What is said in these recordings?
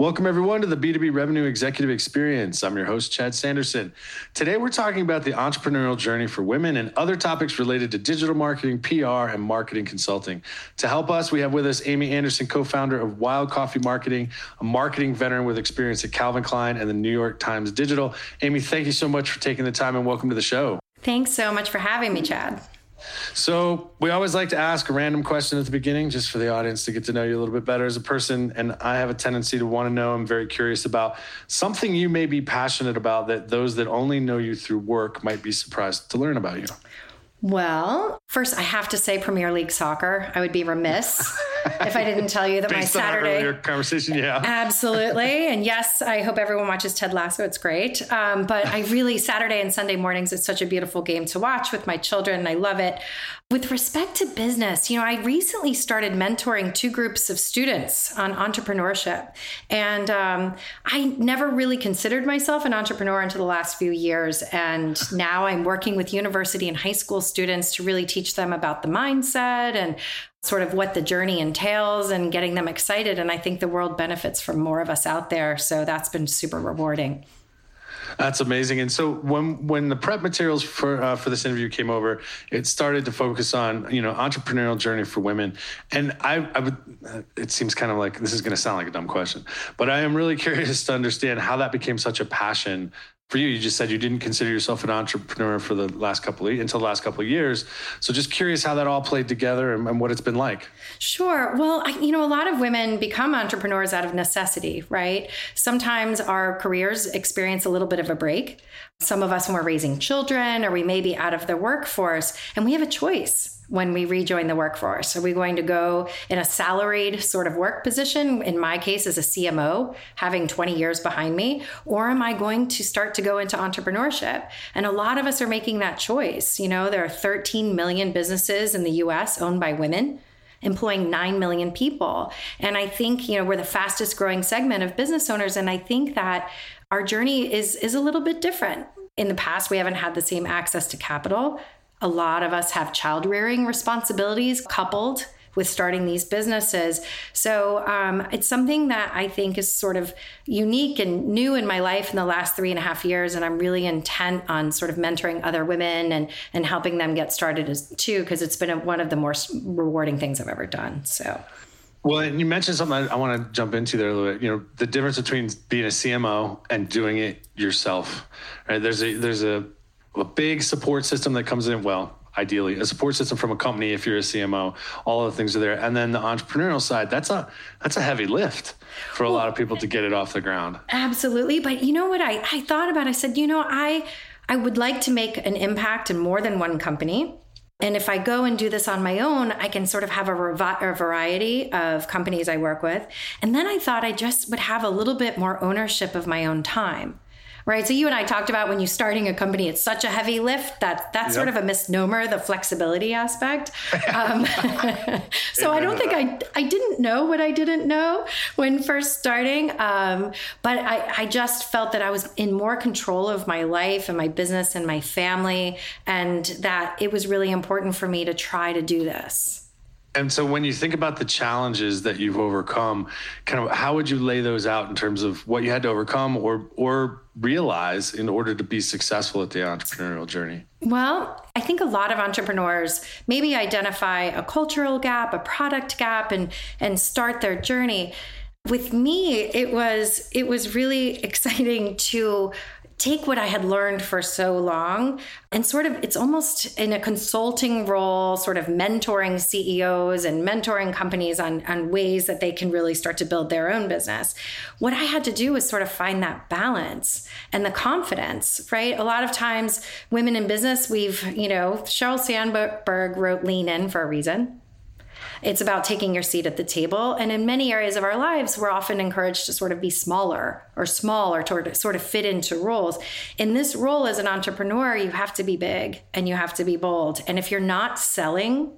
Welcome, everyone, to the B2B Revenue Executive Experience. I'm your host, Chad Sanderson. Today, we're talking about the entrepreneurial journey for women and other topics related to digital marketing, PR, and marketing consulting. To help us, we have with us Amy Anderson, co founder of Wild Coffee Marketing, a marketing veteran with experience at Calvin Klein and the New York Times Digital. Amy, thank you so much for taking the time and welcome to the show. Thanks so much for having me, Chad. So, we always like to ask a random question at the beginning just for the audience to get to know you a little bit better as a person. And I have a tendency to want to know, I'm very curious about something you may be passionate about that those that only know you through work might be surprised to learn about you. Well, first I have to say Premier League soccer. I would be remiss if I didn't tell you that my Saturday conversation, yeah, absolutely. And yes, I hope everyone watches Ted Lasso. It's great. Um, but I really Saturday and Sunday mornings, it's such a beautiful game to watch with my children. I love it. With respect to business, you know, I recently started mentoring two groups of students on entrepreneurship, and um, I never really considered myself an entrepreneur until the last few years. And now I'm working with university and high school students to really teach them about the mindset and sort of what the journey entails and getting them excited. And I think the world benefits from more of us out there. So that's been super rewarding. That's amazing. And so when when the prep materials for uh, for this interview came over, it started to focus on you know entrepreneurial journey for women. And I, I would uh, it seems kind of like this is going to sound like a dumb question, but I am really curious to understand how that became such a passion for you, you just said you didn't consider yourself an entrepreneur for the last couple of until the last couple of years. So just curious how that all played together and, and what it's been like. Sure. Well, I, you know, a lot of women become entrepreneurs out of necessity, right? Sometimes our careers experience a little bit of a break. Some of us, when we're raising children, or we may be out of the workforce, and we have a choice when we rejoin the workforce? Are we going to go in a salaried sort of work position? In my case, as a CMO, having 20 years behind me, or am I going to start to go into entrepreneurship? And a lot of us are making that choice. You know, there are 13 million businesses in the US owned by women employing 9 million people. And I think, you know, we're the fastest growing segment of business owners. And I think that our journey is, is a little bit different. In the past, we haven't had the same access to capital. A lot of us have child rearing responsibilities coupled with starting these businesses. So um, it's something that I think is sort of unique and new in my life in the last three and a half years. And I'm really intent on sort of mentoring other women and, and helping them get started as too, because it's been a, one of the more rewarding things I've ever done. So. Well, and you mentioned something I want to jump into there a little bit. You know, the difference between being a CMO and doing it yourself. Right? There's a there's a a big support system that comes in. Well, ideally, a support system from a company if you're a CMO. All of the things are there, and then the entrepreneurial side. That's a that's a heavy lift for a well, lot of people to get it off the ground. Absolutely, but you know what I I thought about? I said, you know, I I would like to make an impact in more than one company. And if I go and do this on my own, I can sort of have a, revi- a, variety of companies I work with. And then I thought I just would have a little bit more ownership of my own time right? So you and I talked about when you're starting a company, it's such a heavy lift that that's yep. sort of a misnomer, the flexibility aspect. Um, so I don't think I I didn't know what I didn't know when first starting, um, but I, I just felt that I was in more control of my life and my business and my family, and that it was really important for me to try to do this. And so when you think about the challenges that you've overcome, kind of how would you lay those out in terms of what you had to overcome or or realize in order to be successful at the entrepreneurial journey? Well, I think a lot of entrepreneurs maybe identify a cultural gap, a product gap and and start their journey. With me, it was it was really exciting to take what I had learned for so long and sort of, it's almost in a consulting role, sort of mentoring CEOs and mentoring companies on, on ways that they can really start to build their own business. What I had to do was sort of find that balance and the confidence, right? A lot of times, women in business, we've, you know, Sheryl Sandberg wrote Lean In for a reason it's about taking your seat at the table. And in many areas of our lives, we're often encouraged to sort of be smaller or small or to sort of fit into roles. In this role as an entrepreneur, you have to be big and you have to be bold. And if you're not selling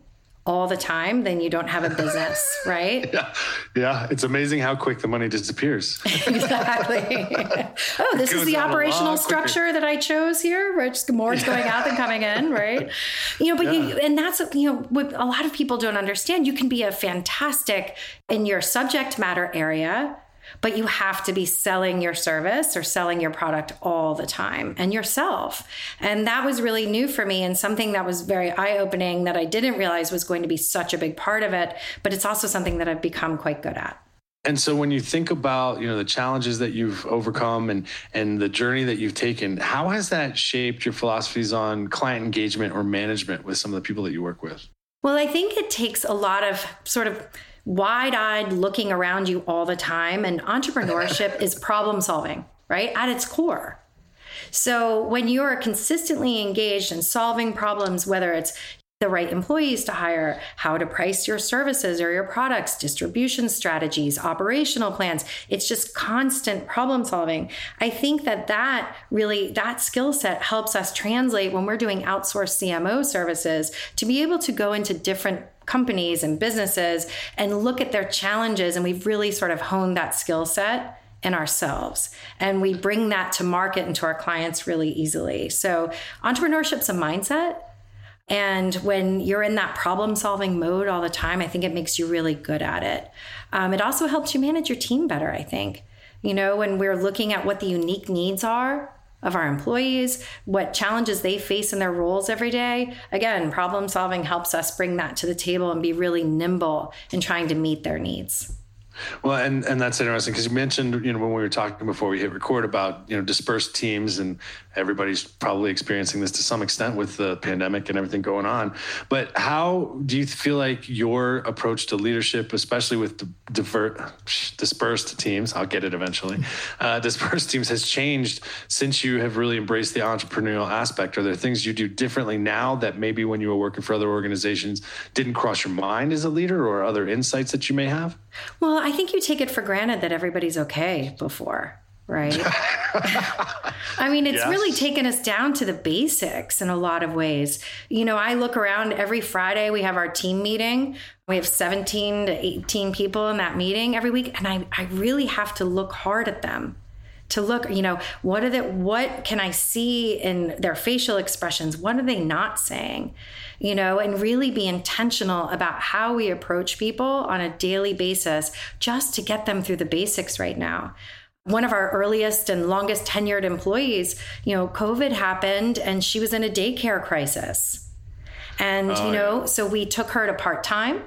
all the time, then you don't have a business, right? yeah. Yeah. It's amazing how quick the money disappears. exactly. oh, this is the operational structure that I chose here, where just more is going out than coming in, right? You know, but yeah. you, and that's, you know, what a lot of people don't understand. You can be a fantastic in your subject matter area but you have to be selling your service or selling your product all the time and yourself. And that was really new for me and something that was very eye opening that I didn't realize was going to be such a big part of it. But it's also something that I've become quite good at. And so when you think about, you know, the challenges that you've overcome and and the journey that you've taken, how has that shaped your philosophies on client engagement or management with some of the people that you work with? Well, I think it takes a lot of sort of wide eyed looking around you all the time. And entrepreneurship is problem solving, right? At its core. So when you are consistently engaged in solving problems, whether it's the right employees to hire, how to price your services or your products, distribution strategies, operational plans. It's just constant problem solving. I think that that really that skill set helps us translate when we're doing outsourced CMO services to be able to go into different companies and businesses and look at their challenges and we've really sort of honed that skill set in ourselves and we bring that to market and to our clients really easily so entrepreneurship's a mindset and when you're in that problem solving mode all the time i think it makes you really good at it um, it also helps you manage your team better i think you know when we're looking at what the unique needs are of our employees, what challenges they face in their roles every day. Again, problem solving helps us bring that to the table and be really nimble in trying to meet their needs. Well, and and that's interesting because you mentioned, you know, when we were talking before we hit record about, you know, dispersed teams and everybody's probably experiencing this to some extent with the pandemic and everything going on. But how do you feel like your approach to leadership, especially with divert, dispersed teams, I'll get it eventually, uh, dispersed teams has changed since you have really embraced the entrepreneurial aspect? Are there things you do differently now that maybe when you were working for other organizations didn't cross your mind as a leader or other insights that you may have? Well, I think you take it for granted that everybody's okay before right? I mean, it's yes. really taken us down to the basics in a lot of ways. You know, I look around every Friday, we have our team meeting. We have 17 to 18 people in that meeting every week. And I, I really have to look hard at them to look, you know, what are the, what can I see in their facial expressions? What are they not saying? You know, and really be intentional about how we approach people on a daily basis just to get them through the basics right now one of our earliest and longest tenured employees, you know, COVID happened and she was in a daycare crisis. And, oh, you know, yeah. so we took her to part time,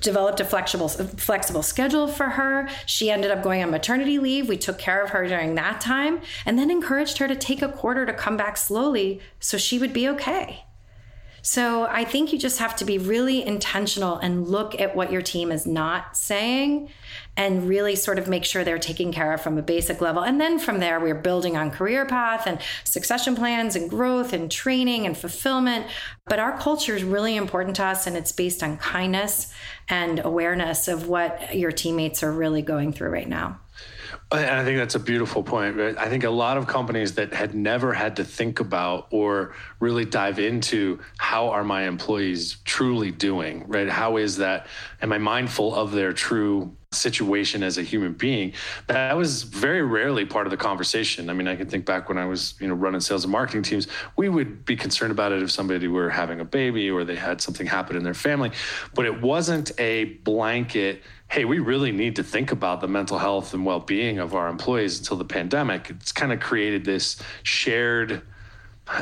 developed a flexible, flexible schedule for her. She ended up going on maternity leave. We took care of her during that time and then encouraged her to take a quarter to come back slowly so she would be okay. So I think you just have to be really intentional and look at what your team is not saying and really sort of make sure they're taken care of from a basic level. And then from there, we're building on career path and succession plans and growth and training and fulfillment. But our culture is really important to us and it's based on kindness and awareness of what your teammates are really going through right now. I think that's a beautiful point. Right? I think a lot of companies that had never had to think about or really dive into how are my employees truly doing, right? How is that? Am I mindful of their true situation as a human being? That was very rarely part of the conversation. I mean, I can think back when I was, you know, running sales and marketing teams, we would be concerned about it if somebody were having a baby or they had something happen in their family, but it wasn't a blanket hey, we really need to think about the mental health and well being of our employees until the pandemic. It's kind of created this shared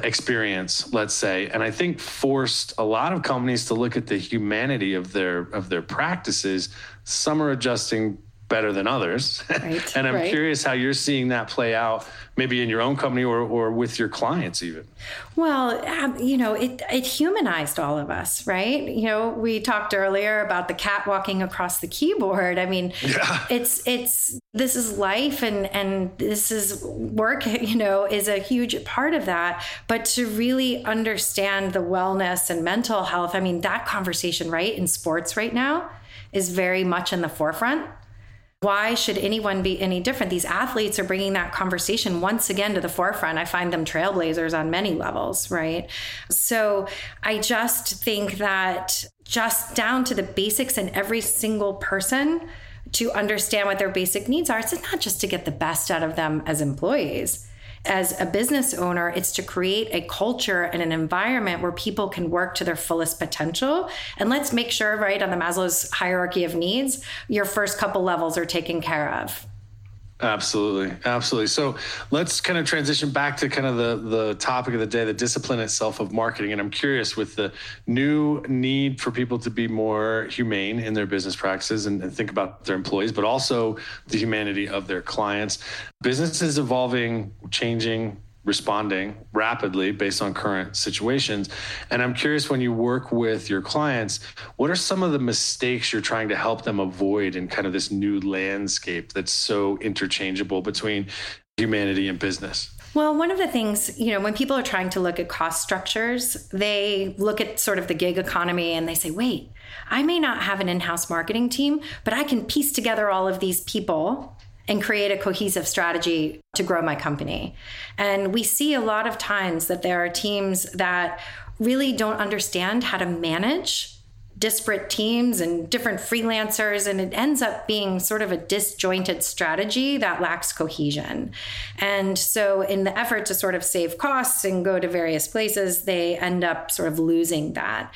experience let's say and i think forced a lot of companies to look at the humanity of their of their practices some are adjusting better than others. Right, and I'm right. curious how you're seeing that play out, maybe in your own company or, or with your clients, even. Well, um, you know, it, it humanized all of us, right? You know, we talked earlier about the cat walking across the keyboard. I mean, yeah. it's, it's, this is life and, and this is work, you know, is a huge part of that. But to really understand the wellness and mental health, I mean, that conversation, right, in sports right now is very much in the forefront Why should anyone be any different? These athletes are bringing that conversation once again to the forefront. I find them trailblazers on many levels, right? So I just think that just down to the basics and every single person to understand what their basic needs are, it's not just to get the best out of them as employees as a business owner, it's to create a culture and an environment where people can work to their fullest potential. And let's make sure, right, on the Maslow's hierarchy of needs, your first couple levels are taken care of. Absolutely, absolutely. So let's kind of transition back to kind of the the topic of the day, the discipline itself of marketing. And I'm curious with the new need for people to be more humane in their business practices and, and think about their employees, but also the humanity of their clients. Business is evolving, changing, responding rapidly based on current situations. And I'm curious when you work with your clients, what are some of the mistakes you're trying to help them avoid in kind of this new landscape that's so interchangeable between humanity and business? Well, one of the things, you know, when people are trying to look at cost structures, they look at sort of the gig economy and they say, wait, I may not have an in house marketing team, but I can piece together all of these people and create a cohesive strategy to grow my company. And we see a lot of times that there are teams that really don't understand how to manage disparate teams and different freelancers and it ends up being sort of a disjointed strategy that lacks cohesion and so in the effort to sort of save costs and go to various places they end up sort of losing that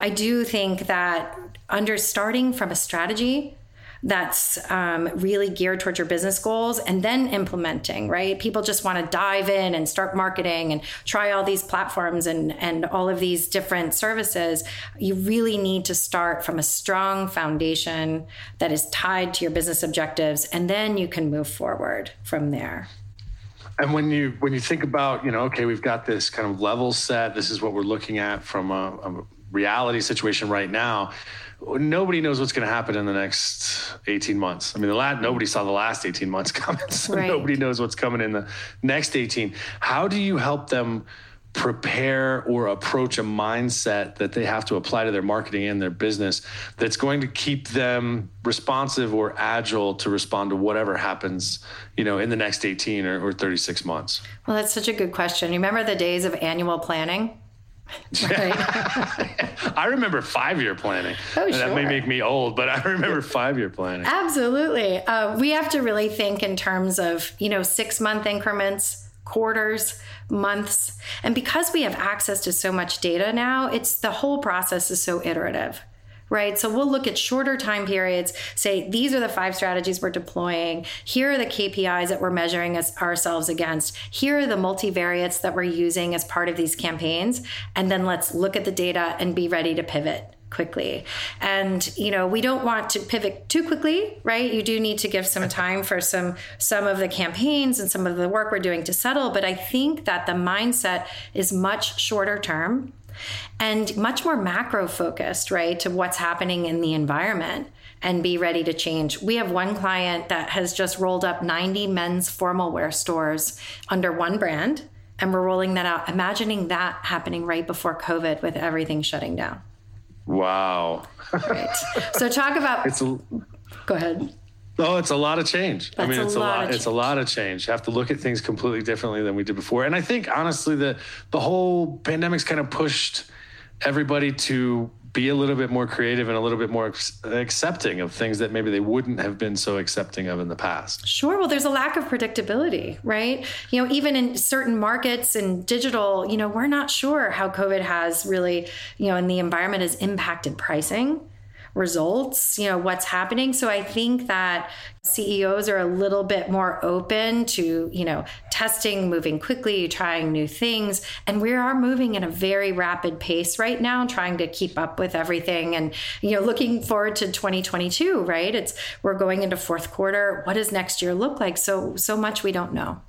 i do think that under starting from a strategy that's um, really geared towards your business goals and then implementing, right? People just want to dive in and start marketing and try all these platforms and, and all of these different services. You really need to start from a strong foundation that is tied to your business objectives, and then you can move forward from there. And when you when you think about you know okay we've got this kind of level set this is what we're looking at from a, a reality situation right now nobody knows what's going to happen in the next 18 months. I mean, the last, nobody saw the last 18 months coming. So right. nobody knows what's coming in the next 18. How do you help them prepare or approach a mindset that they have to apply to their marketing and their business that's going to keep them responsive or agile to respond to whatever happens, you know, in the next 18 or, or 36 months? Well, that's such a good question. You remember the days of annual planning? I remember five year planning. Oh, sure. That may make me old, but I remember five year planning. Absolutely. Uh, we have to really think in terms of, you know, six month increments, quarters, months. And because we have access to so much data now, it's the whole process is so iterative right? So we'll look at shorter time periods, say, these are the five strategies we're deploying. Here are the KPIs that we're measuring as ourselves against. Here are the multivariates that we're using as part of these campaigns. And then let's look at the data and be ready to pivot quickly. And you know, we don't want to pivot too quickly, right? You do need to give some time for some some of the campaigns and some of the work we're doing to settle, but I think that the mindset is much shorter term and much more macro focused, right, to what's happening in the environment and be ready to change. We have one client that has just rolled up 90 men's formal wear stores under one brand, and we're rolling that out. Imagining that happening right before COVID with everything shutting down. Wow. right. So talk about. It's a, go ahead. Oh, it's a lot of change. That's I mean, it's a lot. It's a lot of change. You have to look at things completely differently than we did before. And I think honestly, the the whole pandemic's kind of pushed everybody to be a little bit more creative and a little bit more accepting of things that maybe they wouldn't have been so accepting of in the past. Sure. Well, there's a lack of predictability, right? You know, even in certain markets and digital, you know, we're not sure how COVID has really, you know, and the environment has impacted pricing results, you know, what's happening. So I think that CEOs are a little bit more open to, you know, testing, moving quickly, trying new things. And we are moving in a very rapid pace right now, trying to keep up with everything and, you know, looking forward to 2022, right? It's we're going into fourth quarter. What does next year look like? So so much we don't know.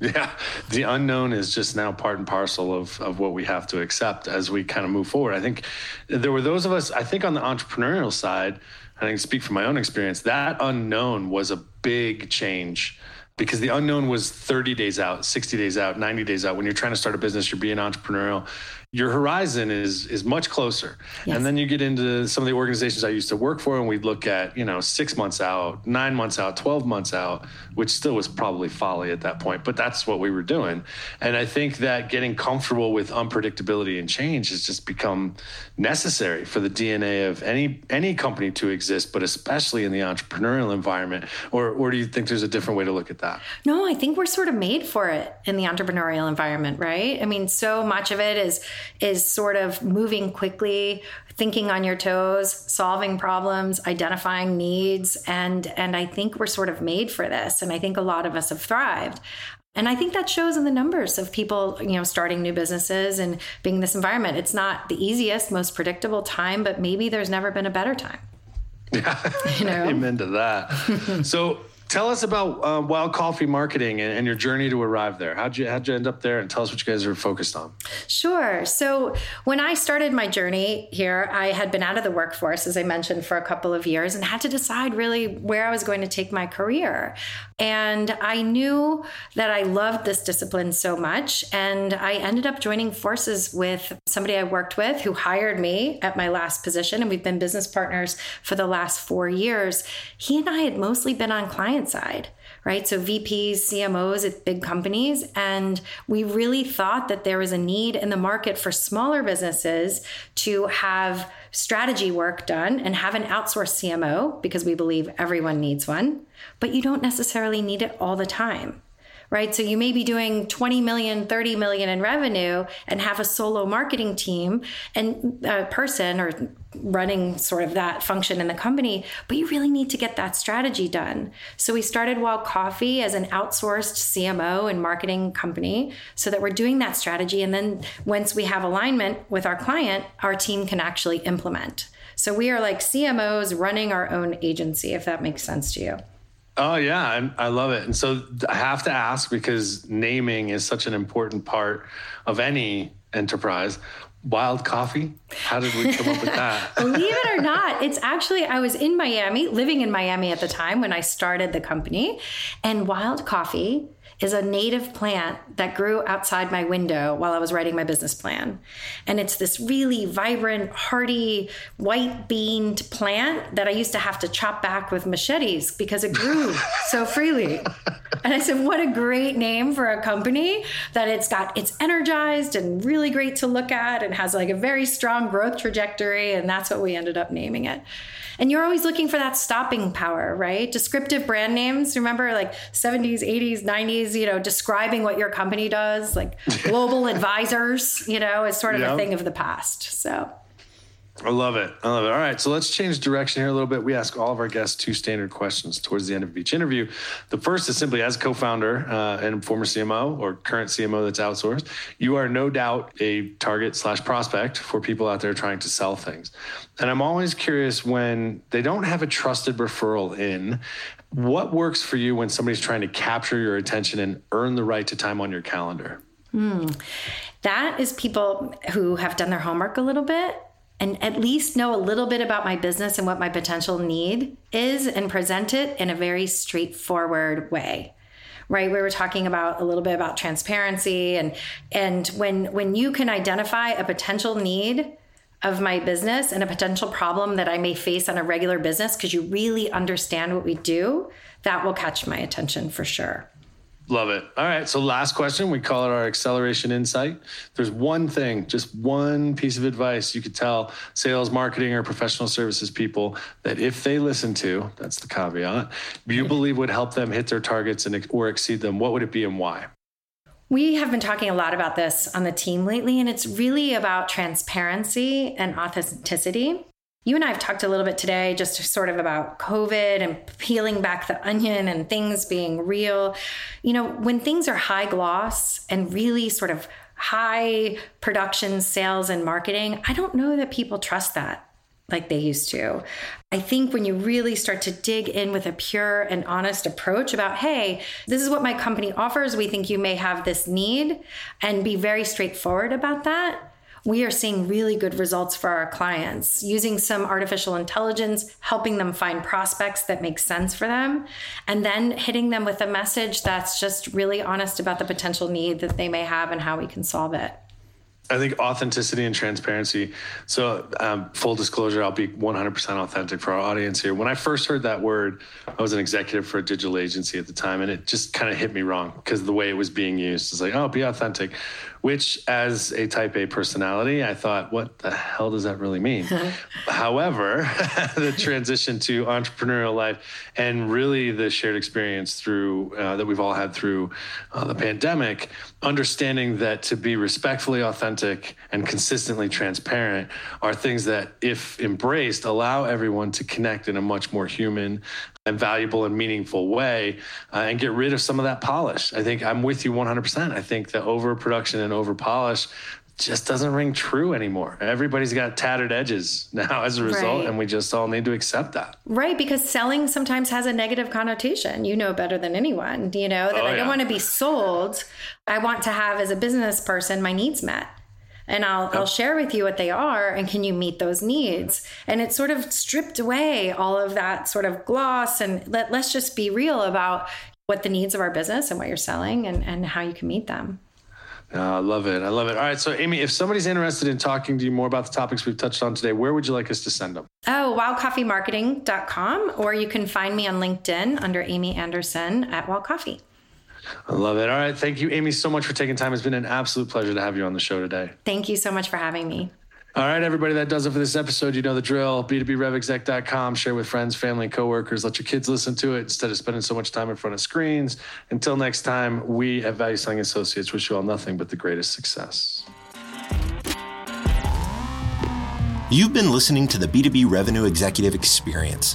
Yeah, the unknown is just now part and parcel of, of what we have to accept as we kind of move forward. I think there were those of us, I think on the entrepreneurial side, I can speak from my own experience, that unknown was a big change because the unknown was 30 days out, 60 days out, 90 days out. When you're trying to start a business, you're being entrepreneurial, your horizon is is much closer. Yes. And then you get into some of the organizations I used to work for, and we'd look at you know six months out, nine months out, twelve months out, which still was probably folly at that point. But that's what we were doing. And I think that getting comfortable with unpredictability and change has just become necessary for the DNA of any any company to exist, but especially in the entrepreneurial environment. Or or do you think there's a different way to look at that? No, I think we're sort of made for it in the entrepreneurial environment, right? I mean, so much of it is is sort of moving quickly, thinking on your toes, solving problems, identifying needs, and and I think we're sort of made for this. And I think a lot of us have thrived. And I think that shows in the numbers of people, you know, starting new businesses and being in this environment. It's not the easiest, most predictable time, but maybe there's never been a better time. Yeah. You know? Amen to that. so Tell us about uh, Wild Coffee marketing and, and, your journey to arrive there. How'd you how'd you end up there? And tell us what you guys are focused on. Sure. So when I started my journey here, I had been out of the workforce, as I mentioned, for a couple of years, and had to decide really where I was going to take my career. And I knew that I loved this discipline so much, and I ended up joining forces with somebody I worked with who hired me at my last position, and we've been business partners for the last four years. He and I had mostly been on client client side, right? So VPs, CMOs at big companies. And we really thought that there was a need in the market for smaller businesses to have strategy work done and have an outsourced CMO because we believe everyone needs one, but you don't necessarily need it all the time right? So you may be doing 20 million, 30 million in revenue and have a solo marketing team and a person or running sort of that function in the company, but you really need to get that strategy done. So we started Wild Coffee as an outsourced CMO and marketing company so that we're doing that strategy. And then once we have alignment with our client, our team can actually implement. So we are like CMOs running our own agency, if that makes sense to you. Oh yeah, and I love it. And so I have to ask because naming is such an important part of any enterprise. Wild coffee? How did we come up with that? Believe it or not, it's actually I was in Miami, living in Miami at the time when I started the company, and wild coffee is a native plant that grew outside my window while I was writing my business plan. And it's this really vibrant, hardy, white beaned plant that I used to have to chop back with machetes because it grew so freely. And I said, what a great name for a company that it's got, it's energized and really great to look at and has like a very strong growth trajectory. And that's what we ended up naming it. And you're always looking for that stopping power, right? Descriptive brand names. Remember like 70s, 80s, 90s, you know, describing what your company does, like global advisors, you know, is sort of a thing of the past. So I love it. I love it. All right. So let's change direction here a little bit. We ask all of our guests two standard questions towards the end of each interview. The first is simply as co founder uh, and former CMO or current CMO that's outsourced, you are no doubt a target slash prospect for people out there trying to sell things. And I'm always curious when they don't have a trusted referral in, what works for you when somebody's trying to capture your attention and earn the right to time on your calendar? Hmm. That is people who have done their homework a little bit and at least know a little bit about my business and what my potential need is and present it in a very straightforward way right we were talking about a little bit about transparency and and when when you can identify a potential need of my business and a potential problem that I may face on a regular business because you really understand what we do, that will catch my attention for sure. Love it. All right. So, last question. We call it our acceleration insight. There's one thing, just one piece of advice you could tell sales, marketing, or professional services people that if they listen to, that's the caveat, you believe would help them hit their targets and or exceed them. What would it be and why? We have been talking a lot about this on the team lately, and it's really about transparency and authenticity. You and I have talked a little bit today just sort of about COVID and peeling back the onion and things being real. You know, when things are high gloss and really sort of high production sales and marketing, I don't know that people trust that like they used to. I think when you really start to dig in with a pure and honest approach about, hey, this is what my company offers, we think you may have this need, and be very straightforward about that, we are seeing really good results for our clients using some artificial intelligence, helping them find prospects that make sense for them, and then hitting them with a message that's just really honest about the potential need that they may have and how we can solve it. I think authenticity and transparency. So, um, full disclosure, I'll be 100% authentic for our audience here. When I first heard that word, I was an executive for a digital agency at the time, and it just kind of hit me wrong because the way it was being used is like, oh, be authentic which as a type A personality, I thought, what the hell does that really mean? However, the transition to entrepreneurial life and really the shared experience through uh, that we've all had through uh, the pandemic, understanding that to be respectfully authentic and consistently transparent are things that, if embraced, allow everyone to connect in a much more human and valuable and meaningful way uh, and get rid of some of that polish. I think I'm with you 100%. I think the overproduction and over polish just doesn't ring true anymore. Everybody's got tattered edges now as a result, right. and we just all need to accept that. Right, because selling sometimes has a negative connotation. You know better than anyone, you know, that oh, I don't want to be sold. I want to have, as a business person, my needs met and I'll, yep. I'll share with you what they are and can you meet those needs and it sort of stripped away all of that sort of gloss and let, let's just be real about what the needs of our business and what you're selling and, and how you can meet them I love it. I love it. All right. So, Amy, if somebody's interested in talking to you more about the topics we've touched on today, where would you like us to send them? Oh, wildcoffeemarketing.com, or you can find me on LinkedIn under Amy Anderson at Wild Coffee. I love it. All right. Thank you, Amy, so much for taking time. It's been an absolute pleasure to have you on the show today. Thank you so much for having me. All right, everybody, that does it for this episode. You know the drill. B2BRevExec.com. Share with friends, family, and coworkers. Let your kids listen to it instead of spending so much time in front of screens. Until next time, we at Value Selling Associates wish you all nothing but the greatest success. You've been listening to the B2B Revenue Executive Experience.